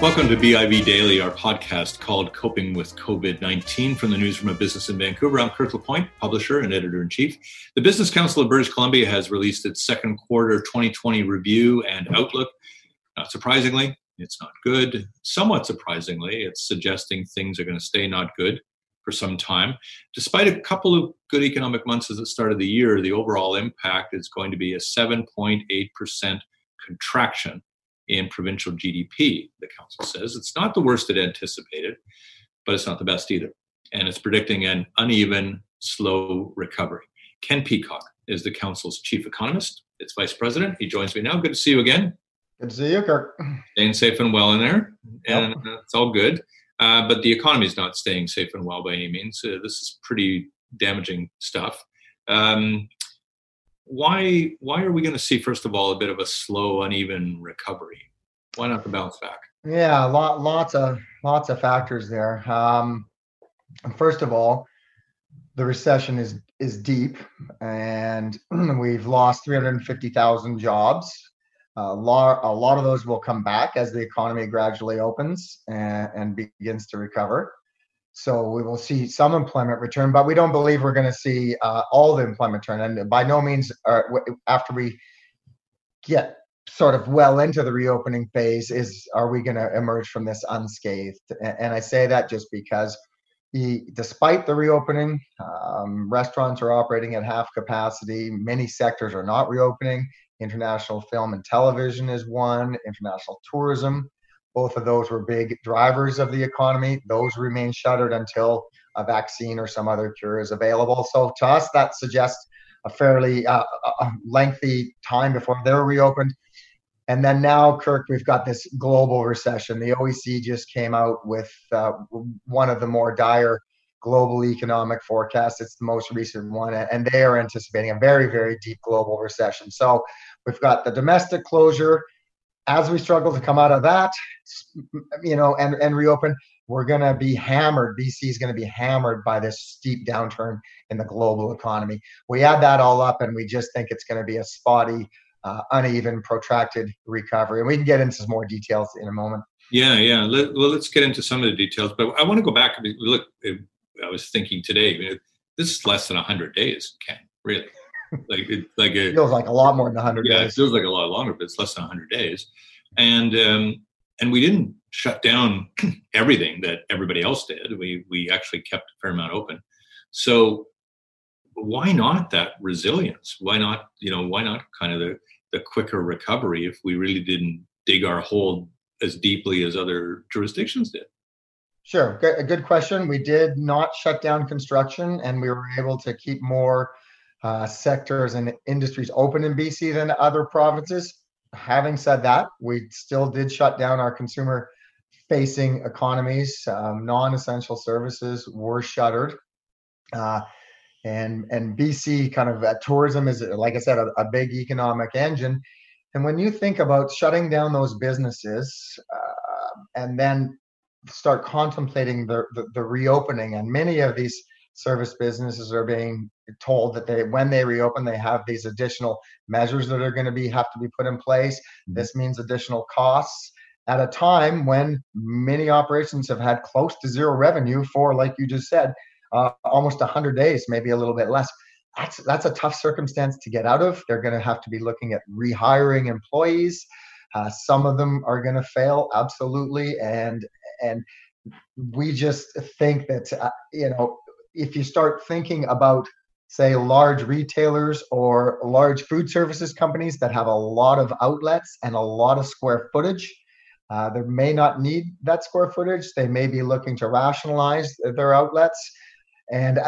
Welcome to BIV Daily, our podcast called Coping with COVID 19 from the Newsroom of Business in Vancouver. I'm Kirk LaPointe, publisher and editor in chief. The Business Council of British Columbia has released its second quarter 2020 review and outlook. Not surprisingly, it's not good. Somewhat surprisingly, it's suggesting things are going to stay not good for some time. Despite a couple of good economic months at the start of the year, the overall impact is going to be a 7.8% contraction in provincial GDP, the council says. It's not the worst it anticipated, but it's not the best either. And it's predicting an uneven, slow recovery. Ken Peacock is the council's chief economist, its vice president. He joins me now. Good to see you again. Good to see you, Kirk. Staying safe and well in there, and yep. it's all good. Uh, but the economy is not staying safe and well by any means. Uh, this is pretty damaging stuff. Um, why why are we going to see first of all a bit of a slow, uneven recovery? Why not the bounce back? Yeah, lot, lots of lots of factors there. Um, first of all, the recession is is deep, and we've lost 350,000 jobs. A lot, a lot of those will come back as the economy gradually opens and, and begins to recover. So we will see some employment return, but we don't believe we're going to see uh, all the employment return. And by no means, after we get sort of well into the reopening phase, is are we going to emerge from this unscathed? And I say that just because, the, despite the reopening, um, restaurants are operating at half capacity. Many sectors are not reopening. International film and television is one. International tourism both of those were big drivers of the economy. Those remain shuttered until a vaccine or some other cure is available. So to us, that suggests a fairly uh, a lengthy time before they're reopened. And then now, Kirk, we've got this global recession. The OECD just came out with uh, one of the more dire global economic forecasts. It's the most recent one, and they are anticipating a very, very deep global recession. So we've got the domestic closure as we struggle to come out of that, you know, and, and reopen, we're going to be hammered. BC is going to be hammered by this steep downturn in the global economy. We add that all up, and we just think it's going to be a spotty, uh, uneven, protracted recovery. And we can get into some more details in a moment. Yeah, yeah. Let, well, let's get into some of the details. But I want to go back. Look, I was thinking today, this is less than 100 days, Ken, really like it like it feels like a lot more than 100 yeah days. it feels like a lot longer but it's less than 100 days. And um and we didn't shut down everything that everybody else did. We we actually kept a fair amount open. So why not that resilience? Why not you know why not kind of the the quicker recovery if we really didn't dig our hole as deeply as other jurisdictions did? Sure, a good question. We did not shut down construction, and we were able to keep more uh, sectors and industries open in BC than other provinces. Having said that, we still did shut down our consumer facing economies. Um, non essential services were shuttered. Uh, and, and BC kind of uh, tourism is, like I said, a, a, big economic engine. And when you think about shutting down those businesses uh, and then start contemplating the, the, the reopening, and many of these service businesses are being told that they when they reopen they have these additional measures that are going to be have to be put in place. Mm-hmm. this means additional costs at a time when many operations have had close to zero revenue for like you just said uh, almost 100 days maybe a little bit less. That's that's a tough circumstance to get out of. They're going to have to be looking at rehiring employees. Uh, some of them are going to fail absolutely and and we just think that uh, you know if you start thinking about say large retailers or large food services companies that have a lot of outlets and a lot of square footage uh, they may not need that square footage. They may be looking to rationalize their outlets. And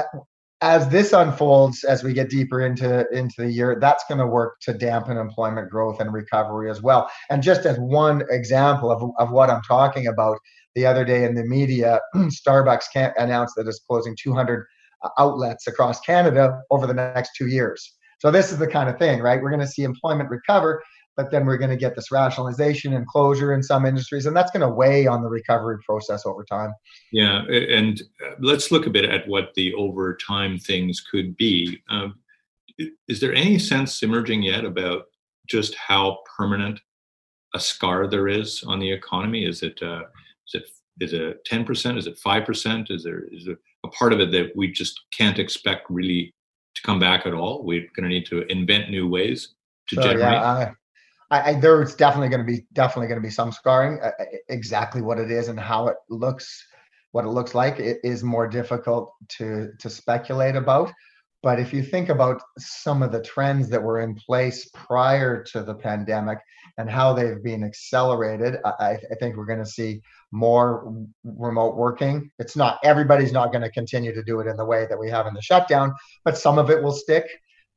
as this unfolds as we get deeper into into the year that's going to work to dampen employment growth and recovery as well. And just as one example of, of what i'm talking about the other day in the media starbucks Canada announced that it's closing 200 uh, outlets across canada over the next two years. So this is the kind of thing right? We're going to see employment recover but then we're going to get this rationalization and closure in some industries and that's going to weigh on the recovery process over time. Yeah and uh, let's look a bit at what the over time things could be. Um, is there any sense emerging yet about just how permanent a scar there is on the economy? Is it uh, is it is it ten percent? Is it five percent? Is there is there a part of it that we just can't expect really to come back at all? We're going to need to invent new ways to generate. Yeah, I, I, there's definitely going to be definitely going to be some scarring. Uh, uh, exactly what it is and how it looks, what it looks like, it is more difficult to to speculate about. But if you think about some of the trends that were in place prior to the pandemic and how they've been accelerated, I, I think we're going to see more remote working. It's not everybody's not going to continue to do it in the way that we have in the shutdown, but some of it will stick.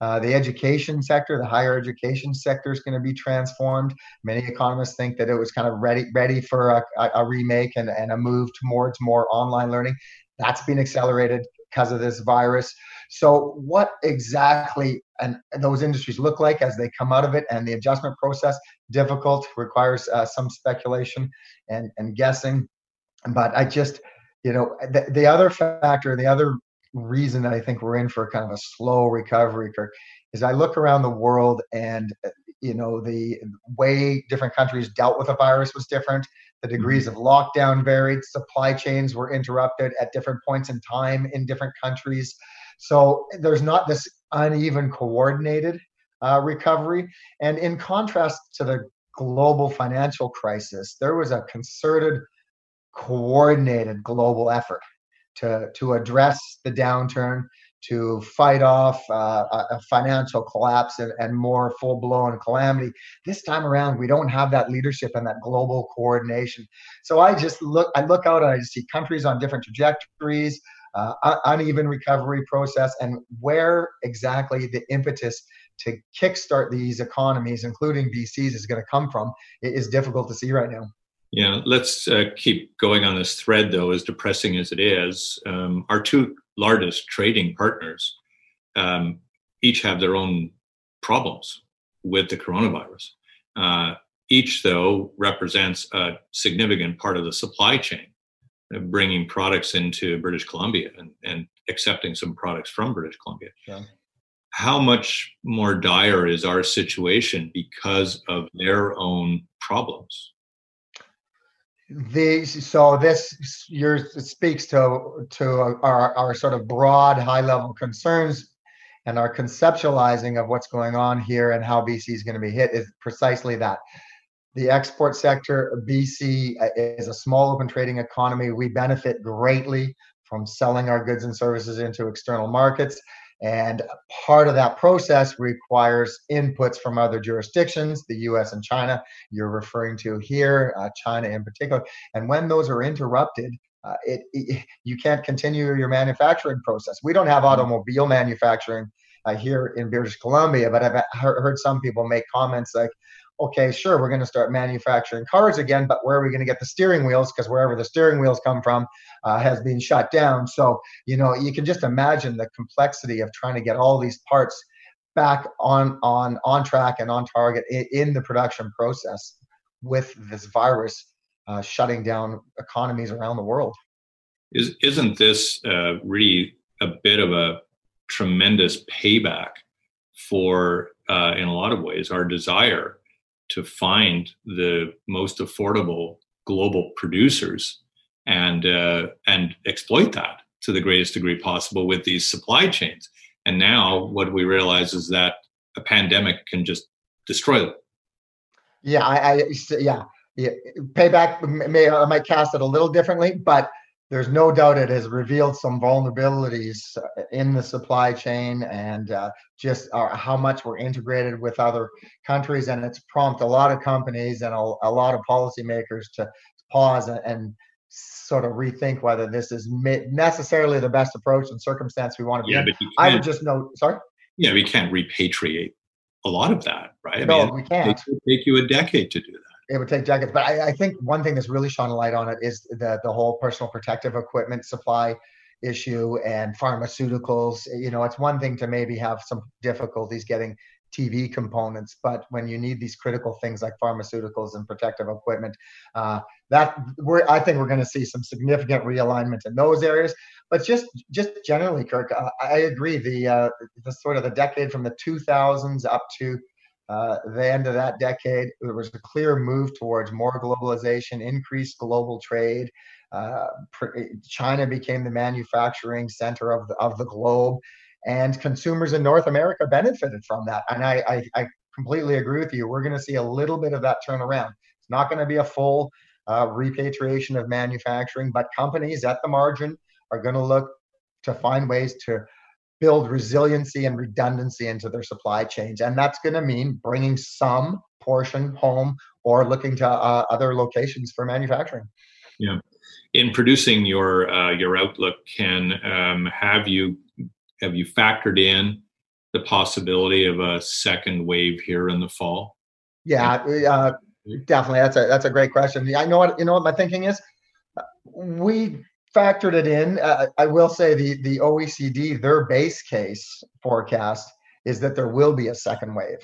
Uh, the education sector, the higher education sector, is going to be transformed. Many economists think that it was kind of ready ready for a, a remake and, and a move towards more online learning. That's been accelerated because of this virus. So, what exactly and those industries look like as they come out of it, and the adjustment process difficult requires uh, some speculation and and guessing. But I just, you know, the, the other factor, the other reason that I think we're in for kind of a slow recovery, Kirk, is I look around the world and you know the way different countries dealt with the virus was different. The degrees mm-hmm. of lockdown varied. Supply chains were interrupted at different points in time in different countries. So there's not this uneven, coordinated uh, recovery. And in contrast to the global financial crisis, there was a concerted, coordinated global effort to, to address the downturn, to fight off uh, a financial collapse and, and more full blown calamity. This time around, we don't have that leadership and that global coordination. So I just look, I look out and I see countries on different trajectories, uh, uneven recovery process, and where exactly the impetus to kickstart these economies, including BC's, is going to come from is difficult to see right now. Yeah, let's uh, keep going on this thread, though, as depressing as it is. Um, our two largest trading partners um, each have their own problems with the coronavirus. Uh, each, though, represents a significant part of the supply chain, uh, bringing products into British Columbia and, and accepting some products from British Columbia. Yeah. How much more dire is our situation because of their own problems? The so this yours speaks to to our, our sort of broad high level concerns and our conceptualizing of what's going on here and how BC is going to be hit is precisely that. The export sector, BC uh, is a small open trading economy. We benefit greatly from selling our goods and services into external markets. And part of that process requires inputs from other jurisdictions, the US and China, you're referring to here, uh, China in particular. And when those are interrupted, uh, it, it, you can't continue your manufacturing process. We don't have mm-hmm. automobile manufacturing uh, here in British Columbia, but I've heard some people make comments like, okay, sure, we're going to start manufacturing cars again, but where are we going to get the steering wheels? Because wherever the steering wheels come from uh, has been shut down. So, you know, you can just imagine the complexity of trying to get all these parts back on on on track and on target in, in the production process with this virus uh, shutting down economies around the world. Is isn't this uh, really a bit of a tremendous payback for, uh, in a lot of ways, our desire to find the most affordable global producers and uh, and exploit that to the greatest degree possible with these supply chains. And now what we realize is that a pandemic can just destroy them. Yeah, I, I yeah, yeah. Payback may I might cast it a little differently, but there's no doubt it has revealed some vulnerabilities in the supply chain and uh, just uh, how much we're integrated with other countries. And it's prompted a lot of companies and a, a lot of policymakers to pause and, and, sort of rethink whether this is necessarily the best approach and circumstance we want to be yeah, in. I would just note, sorry? Yeah, we can't repatriate a lot of that, right? No, I mean, we can't. It would take you a decade to do that it would take decades. But I, I, think one thing that's really shone a light on it is the the whole personal protective equipment supply issue and pharmaceuticals. You know, it's one thing to maybe have some difficulties getting TV components, but when you need these critical things like pharmaceuticals and protective equipment, uh, that we're I think we're going to see some significant realignment in those areas. But just just generally, Kirk, uh, I agree. The uh, the sort of the decade from the 2000s up to uh, the end of that decade, there was a clear move towards more globalization, increased global trade. Uh, China became the manufacturing center of the, of the globe, and consumers in North America benefited from that. And I, I, I completely agree with you. We're going to see a little bit of that turnaround. It's not going to be a full uh, repatriation of manufacturing, but companies at the margin are going to look to find ways to build resiliency and redundancy into their supply chains. And that's going to mean bringing some portion home or looking to uh, other locations for manufacturing. Yeah. In producing your uh, your outlook, Ken, um, have you have you factored in the possibility of a second wave here in the fall? Yeah, uh, definitely. That's a that's a great question. I know what you know what my thinking is. We factored it in. Uh, I will say the the OECD their base case forecast is that there will be a second wave.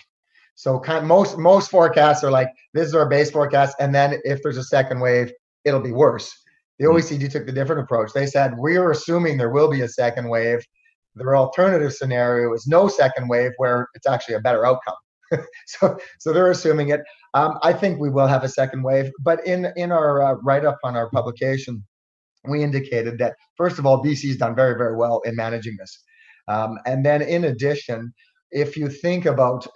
So kind of most most forecasts are like this is our base forecast, and then if there's a second wave, it'll be worse. The hmm. OECD took the different approach. They said we are assuming there will be a second wave. Their alternative scenario is no second wave, where it's actually a better outcome. so so they're assuming it. Um, I think we will have a second wave, but in in our uh, write up on our publication, we indicated that first of all, BC's done very, very well in managing this. Um, and then in addition, if you think about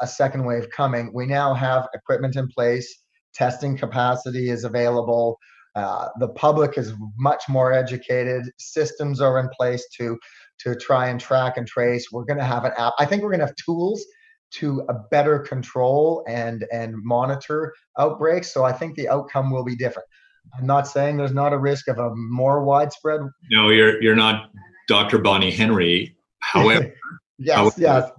a second wave coming, we now have equipment in place, testing capacity is available. Uh, the public is much more educated. Systems are in place to to try and track and trace. We're going to have an app. I think we're going to have tools to a better control and and monitor outbreaks. So I think the outcome will be different. I'm not saying there's not a risk of a more widespread. No, you're you're not Dr. Bonnie Henry. However, yes, however, yes.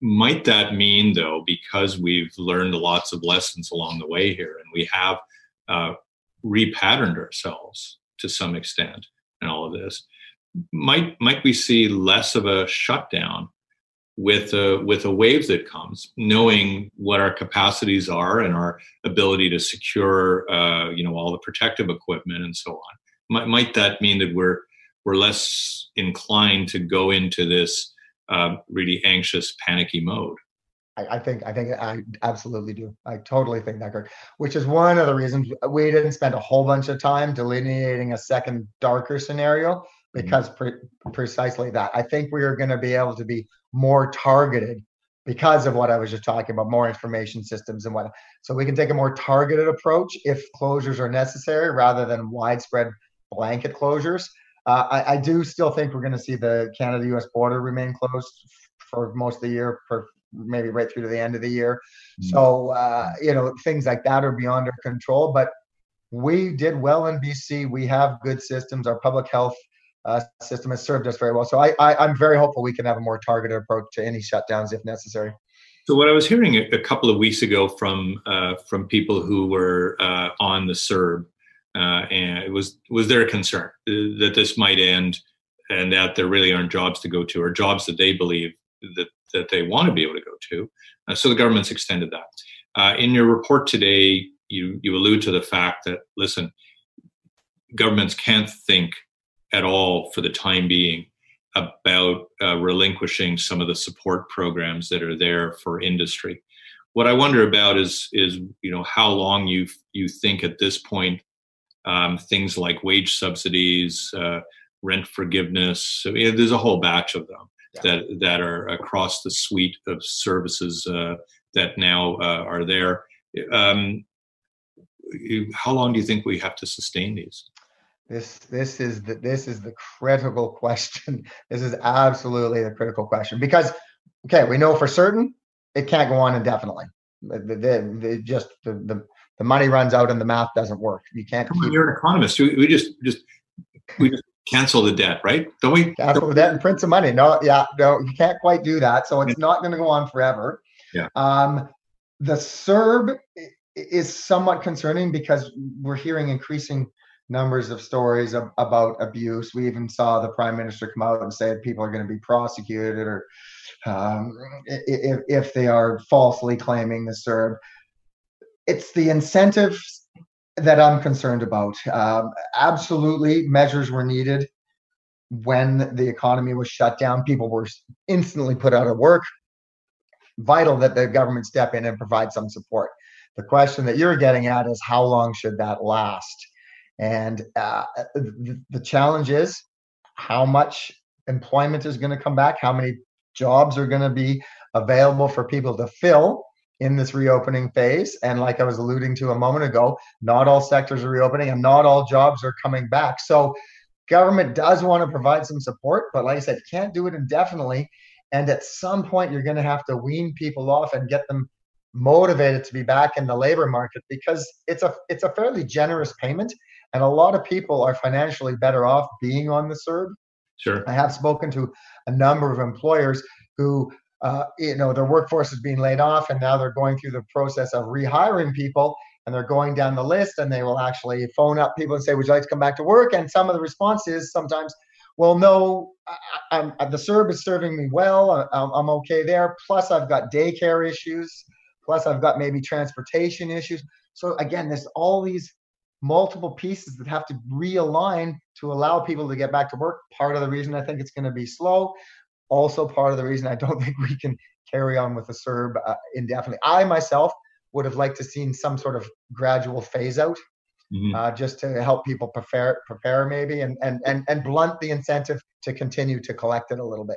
Might that mean though, because we've learned lots of lessons along the way here, and we have uh, repatterned ourselves to some extent in all of this, might might we see less of a shutdown with a with a wave that comes, knowing what our capacities are and our ability to secure, uh, you know, all the protective equipment and so on. Might, might that mean that we're we're less inclined to go into this uh, really anxious, panicky mode? I, I, think I think I absolutely do. I totally think that, Kirk. Which is one of the reasons we didn't spend a whole bunch of time delineating a second darker scenario. Because pre- precisely that. I think we are going to be able to be more targeted because of what I was just talking about, more information systems and what. So we can take a more targeted approach if closures are necessary rather than widespread blanket closures. Uh, I, I, do still think we're going to see the Canada-U.S. border remain closed for most of the year, for maybe right through to the end of the year. Mm-hmm. So uh, you know things like that are beyond our control, but we did well in BC. We have good systems. Our public health uh, system has served us very well. So I, I, am very hopeful we can have a more targeted approach to any shutdowns if necessary. So what I was hearing a, a couple of weeks ago from uh, from people who were uh, on the CERB, uh, and it was was their concern uh, that this might end, and that there really aren't jobs to go to, or jobs that they believe that that they want to be able to go to. Uh, so the government's extended that. in your report today, you you allude to the fact that listen, governments can't think at all for the time being about uh, relinquishing some of the support programs that are there for industry. What I wonder about is is you know how long you you think at this point um, things like wage subsidies, uh, rent forgiveness. I mean, there's a whole batch of them yeah. that that are across the suite of services uh, that now uh, are there. Um, how long do you think we have to sustain these? This this is the this is the critical question. This is absolutely the critical question because okay, we know for certain it can't go on indefinitely. The, the, the just the, the the money runs out and the math doesn't work. You can't. Come on, you're an economist. We, we just just we just cancel the debt, right? Don't we? Cancel the debt and print some money. No, yeah, no, you can't quite do that. So it's not going to go on forever. Yeah. Um, the CERB is somewhat concerning because we're hearing increasing numbers of stories about abuse. We even saw the prime minister come out and say people are going to be prosecuted or um, if, if they are falsely claiming the CERB. It's the incentives that I'm concerned about. Um, absolutely, measures were needed when the economy was shut down. People were instantly put out of work. vital that the government step in and provide some support. The question that you're getting at is how long should that last? And uh, the, the challenge is how much employment is going to come back, how many jobs are going to be available for people to fill in this reopening phase. And like I was alluding to a moment ago, not all sectors are reopening and not all jobs are coming back. So government does want to provide some support, but like I said, can't do it indefinitely. And at some point, you're going to have to wean people off and get them motivated to be back in the labor market because it's a it's a fairly generous payment, and a lot of people are financially better off being on the CERB. Sure, I have spoken to a number of employers who uh, you know their workforce is being laid off and now they're going through the process of rehiring people and they're going down the list and they will actually phone up people and say would you like to come back to work? And some of the responses sometimes well no I, am the CERB is serving me well. I'm, I'm okay there. Plus i've got daycare issues. Plus i've got maybe transportation issues. So again there's all these multiple pieces that have to realign to allow people to get back to work part of the reason i think it's going to be slow also part of the reason I don't think we can carry on with the CERB uh, indefinitely. I myself would have liked to seen some sort of gradual phase out, mm-hmm. uh, just to help people prepare prepare maybe and, and and and blunt the incentive to continue to collect it a little bit.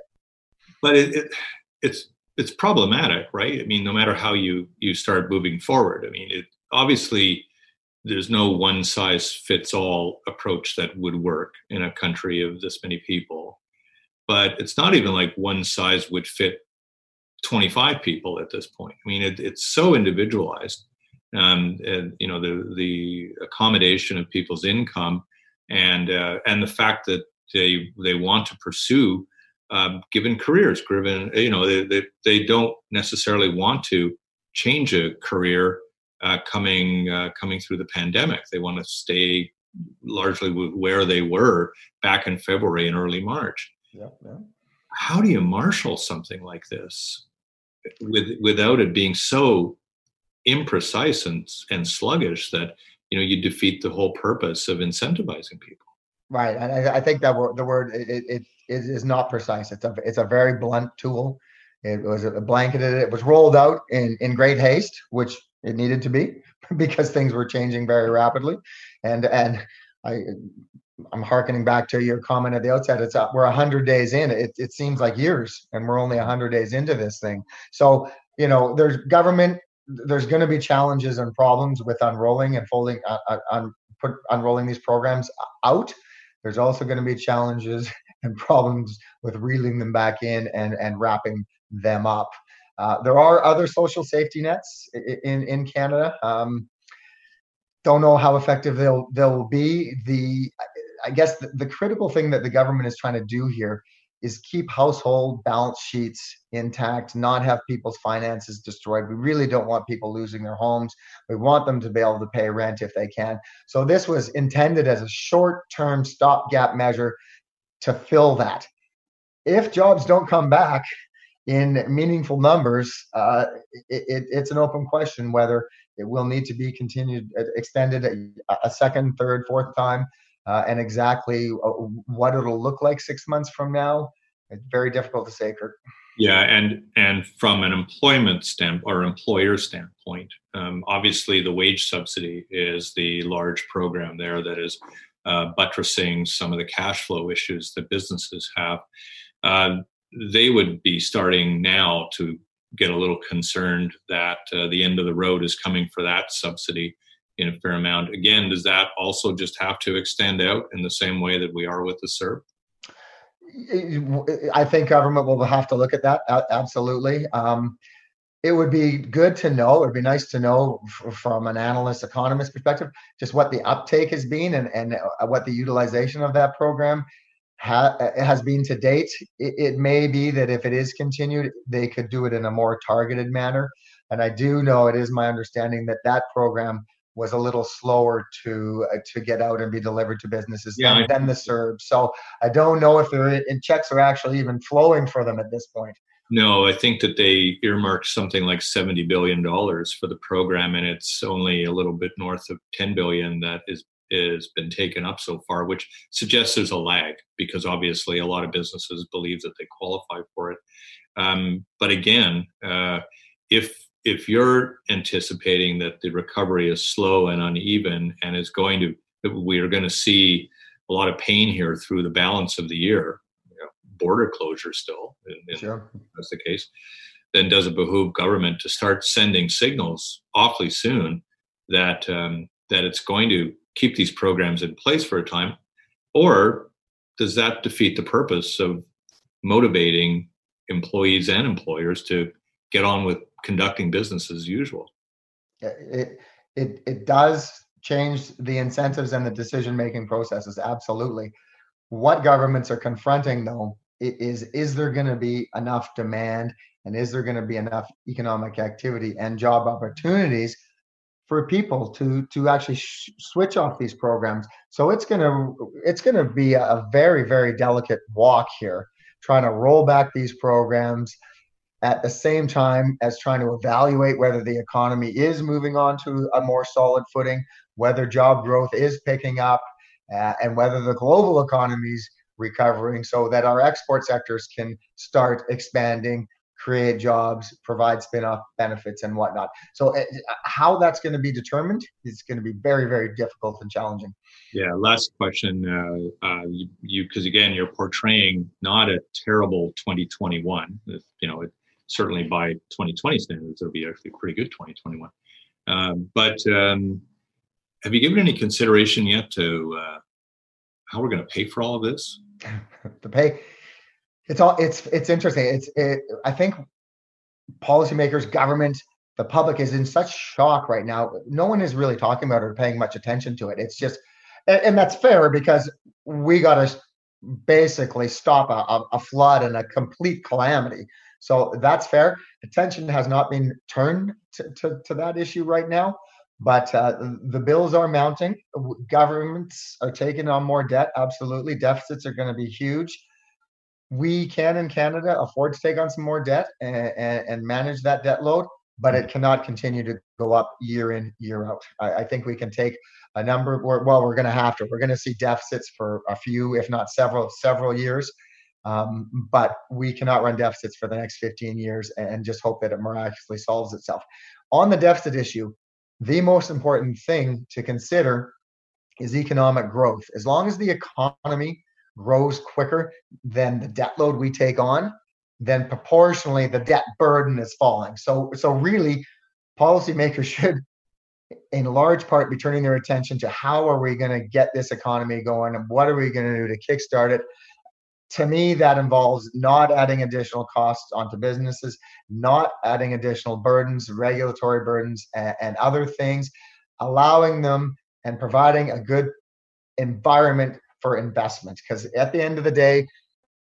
But it, it it's it's problematic, right? I mean, no matter how you you start moving forward, I mean, it obviously there's no one size fits all approach that would work in a country of this many people but it's not even like one size would fit 25 people at this point. I mean, it, it's so individualized. Um, and you know the the accommodation of people's income and uh, and the fact that they they want to pursue um, given careers given you know they, they, they don't necessarily want to change a career uh, coming uh, coming through the pandemic they want to stay largely where they were back in February and early March yeah, yeah. How do you marshal something like this with, without it being so imprecise and, and sluggish that you know you defeat the whole purpose of incentivizing people? Right, and I, I think that the word it, it, it is not precise. It's a it's a very blunt tool. It was a blanketed. It was rolled out in in great haste, which it needed to be because things were changing very rapidly, and and I I'm harkening back to your comment at the outset. It's uh, we're hundred days in. It it seems like years, and we're only hundred days into this thing. So you know, there's government. There's going to be challenges and problems with unrolling and folding, uh, uh, un, put unrolling these programs out. There's also going to be challenges and problems with reeling them back in and and wrapping them up. Uh, there are other social safety nets in in Canada. Um, don't know how effective they'll they'll be. The I guess the, the critical thing that the government is trying to do here is keep household balance sheets intact, not have people's finances destroyed. We really don't want people losing their homes. We want them to be able to pay rent if they can. So this was intended as a short-term stopgap measure to fill that. If jobs don't come back in meaningful numbers, uh, it, it, it's an open question whether it will need to be continued, extended a, a second, third, fourth time uh, and exactly uh, what it'll look like six months from now, it's very difficult to say, Kirk. Yeah, and and from an employment stamp or employer standpoint, um, obviously the wage subsidy is the large program there that is uh, buttressing some of the cash flow issues that businesses have. Uh, they would be starting now to get a little concerned that uh, the end of the road is coming for that subsidy in a fair amount. Again, does that also just have to extend out in the same way that we are with the CERB? I think government will have to look at that. Absolutely. Um, it would be good to know. It would be nice to know from an analyst, economist perspective, just what the uptake has been and, and uh, what the utilization of that program ha- has been to date. It, it may be that if it is continued, they could do it in a more targeted manner. And I do know it is my understanding that that program was a little slower to uh, to get out and be delivered to businesses yeah, than, than the CERB. So I don't know if the checks are actually even flowing for them at this point. No, I think that they earmarked something like seventy billion dollars for the program, and it's only a little bit north of ten billion that is has been taken up so far, which suggests there's a lag because obviously a lot of businesses believe that they qualify for it. Um, but again, uh, if if you're anticipating that the recovery is slow and uneven and is going to we are going to see a lot of pain here through the balance of the year you know, border closure still in, sure. that's the case then does it behoove government to start sending signals awfully soon that um, that it's going to keep these programs in place for a time or does that defeat the purpose of motivating employees and employers to get on with conducting business as usual. It it it does change the incentives and the decision making processes absolutely. What governments are confronting though is is there going to be enough demand and is there going to be enough economic activity and job opportunities for people to to actually sh- switch off these programs. So it's to it's to be a very very delicate walk here trying to roll back these programs at the same time as trying to evaluate whether the economy is moving on to a more solid footing, whether job growth is picking up, uh, and whether the global economy is recovering so that our export sectors can start expanding, create jobs, provide spin-off benefits and whatnot. So uh, how that's going to be determined is going to be very, very difficult and challenging. Yeah. Last question. Uh, uh, you, because again, you're portraying not a terrible 2021. You know, it, certainly by 2020 standards, it'll be actually pretty good 2021. Um, but um, have you given any consideration yet to uh, how we're going to pay for all of this? the pay, it's all it's it's interesting. It's it, I think policymakers, government, the public is in such shock right now. No one is really talking about it or paying much attention to it. It's just, and, and that's fair because we got to basically stop a, a, flood and a complete calamity. So that's fair. Attention has not been turned to, to, to that issue right now, but uh, the bills are mounting. Governments are taking on more debt. Absolutely. Deficits are going to be huge. We can in Canada afford to take on some more debt and, and, manage that debt load, but it cannot continue to go up year in, year out. I, I think we can take a number, well, we're going to have to. We're going to see deficits for a few, if not several, several years um, but we cannot run deficits for the next 15 years and just hope that it miraculously solves itself. On the deficit issue, the most important thing to consider is economic growth. As long as the economy grows quicker than the debt load we take on, then proportionally the debt burden is falling. So, so really, policymakers should, in large part, be turning their attention to how are we going to get this economy going and what are we going to do to kickstart it to me, that involves not adding additional costs onto businesses, not adding additional burdens, regulatory burdens, and, and other things, allowing them and providing a good environment for investment. Because at the end of the day,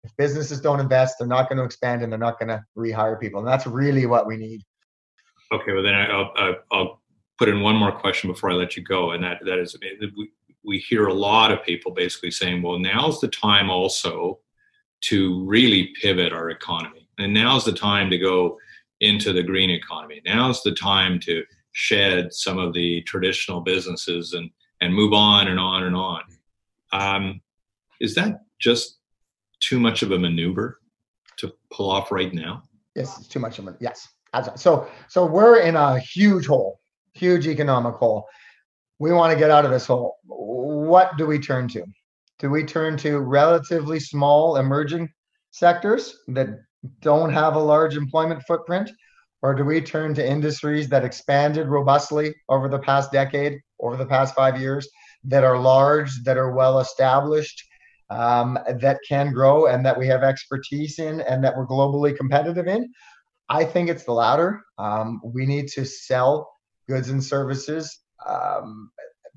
if businesses don't invest, they're not going to expand and they're not going to rehire people. And that's really what we need. Okay, well then I'll, I'll, I'll put in one more question before I let you go, and that that is eh, we we hear a lot of people basically saying, well, now's the time also to really pivot our economy. And now's the time to go into the green economy. Now's the time to shed some of the traditional businesses and, and move on and on and on. Um, is that just too much of a maneuver to pull off right now? Yes, it's too much of a yes. So so we're in a huge hole, huge economic hole. We want to get out of this hole. What do we turn to? Do we turn to relatively small emerging sectors that don't have a large employment footprint? Or do we turn to industries that expanded robustly over the past decade, over the past five years, that are large, that are well established, um, that can grow, and that we have expertise in, and that we're globally competitive in? I think it's the latter. Um, we need to sell goods and services um,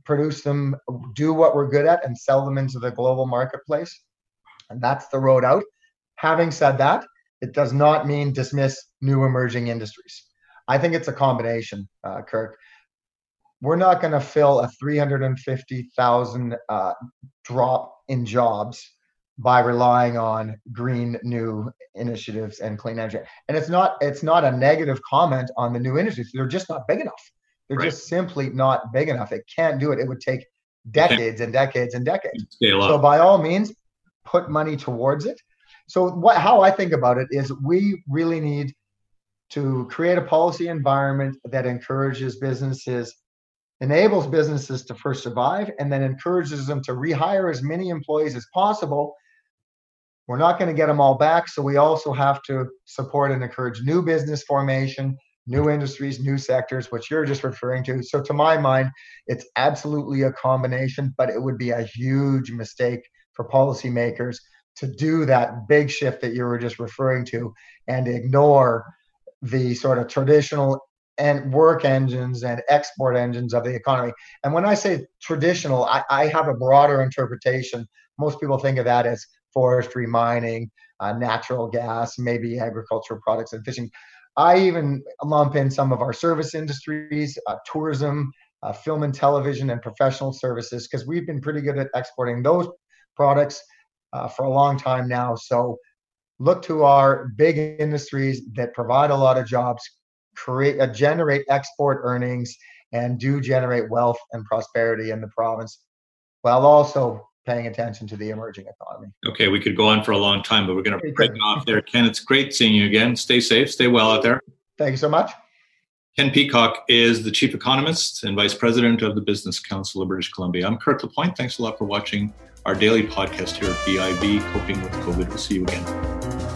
produce them, do what we're good at, and sell them into the global marketplace. And that's the road out. Having said that, it does not mean dismiss new emerging industries. I think it's a combination, uh, Kirk. We're not going to fill a 350,000 uh, drop in jobs by relying on green new initiatives and clean energy. And it's not it's not a negative comment on the new industries. They're just not big enough. They're right. just simply not big enough. It can't do it. It would take decades and decades and decades. So by all means, put money towards it. So what how I think about it is we really need to create a policy environment that encourages businesses, enables businesses to first survive, and then encourages them to rehire as many employees as possible. We're not going to get them all back, so we also have to support and encourage new business formation, new industries, new sectors, which you're just referring to. So, to my mind, it's absolutely a combination, but it would be a huge mistake for policymakers to do that big shift that you were just referring to and ignore the sort of traditional and work engines and export engines of the economy. And when I say traditional, I, I have a broader interpretation. Most people think of that as forestry, mining, uh, natural gas, maybe agricultural products and fishing. I even lump in some of our service industries, uh, tourism, uh, film and television, and professional services because we've been pretty good at exporting those products uh, for a long time now. So look to our big industries that provide a lot of jobs, create uh, generate export earnings, and do generate wealth and prosperity in the province, while also paying attention to the emerging economy. Okay, we could go on for a long time, but we're going to break off there. Ken, it's great seeing you again. Stay safe, stay well out there. Thank you so much. Ken Peacock is the chief economist and vice president of the Business Council of British Columbia. I'm Kirk LaPointe. Thanks a lot for watching our daily podcast here at BIV, Coping with COVID. We'll see you again.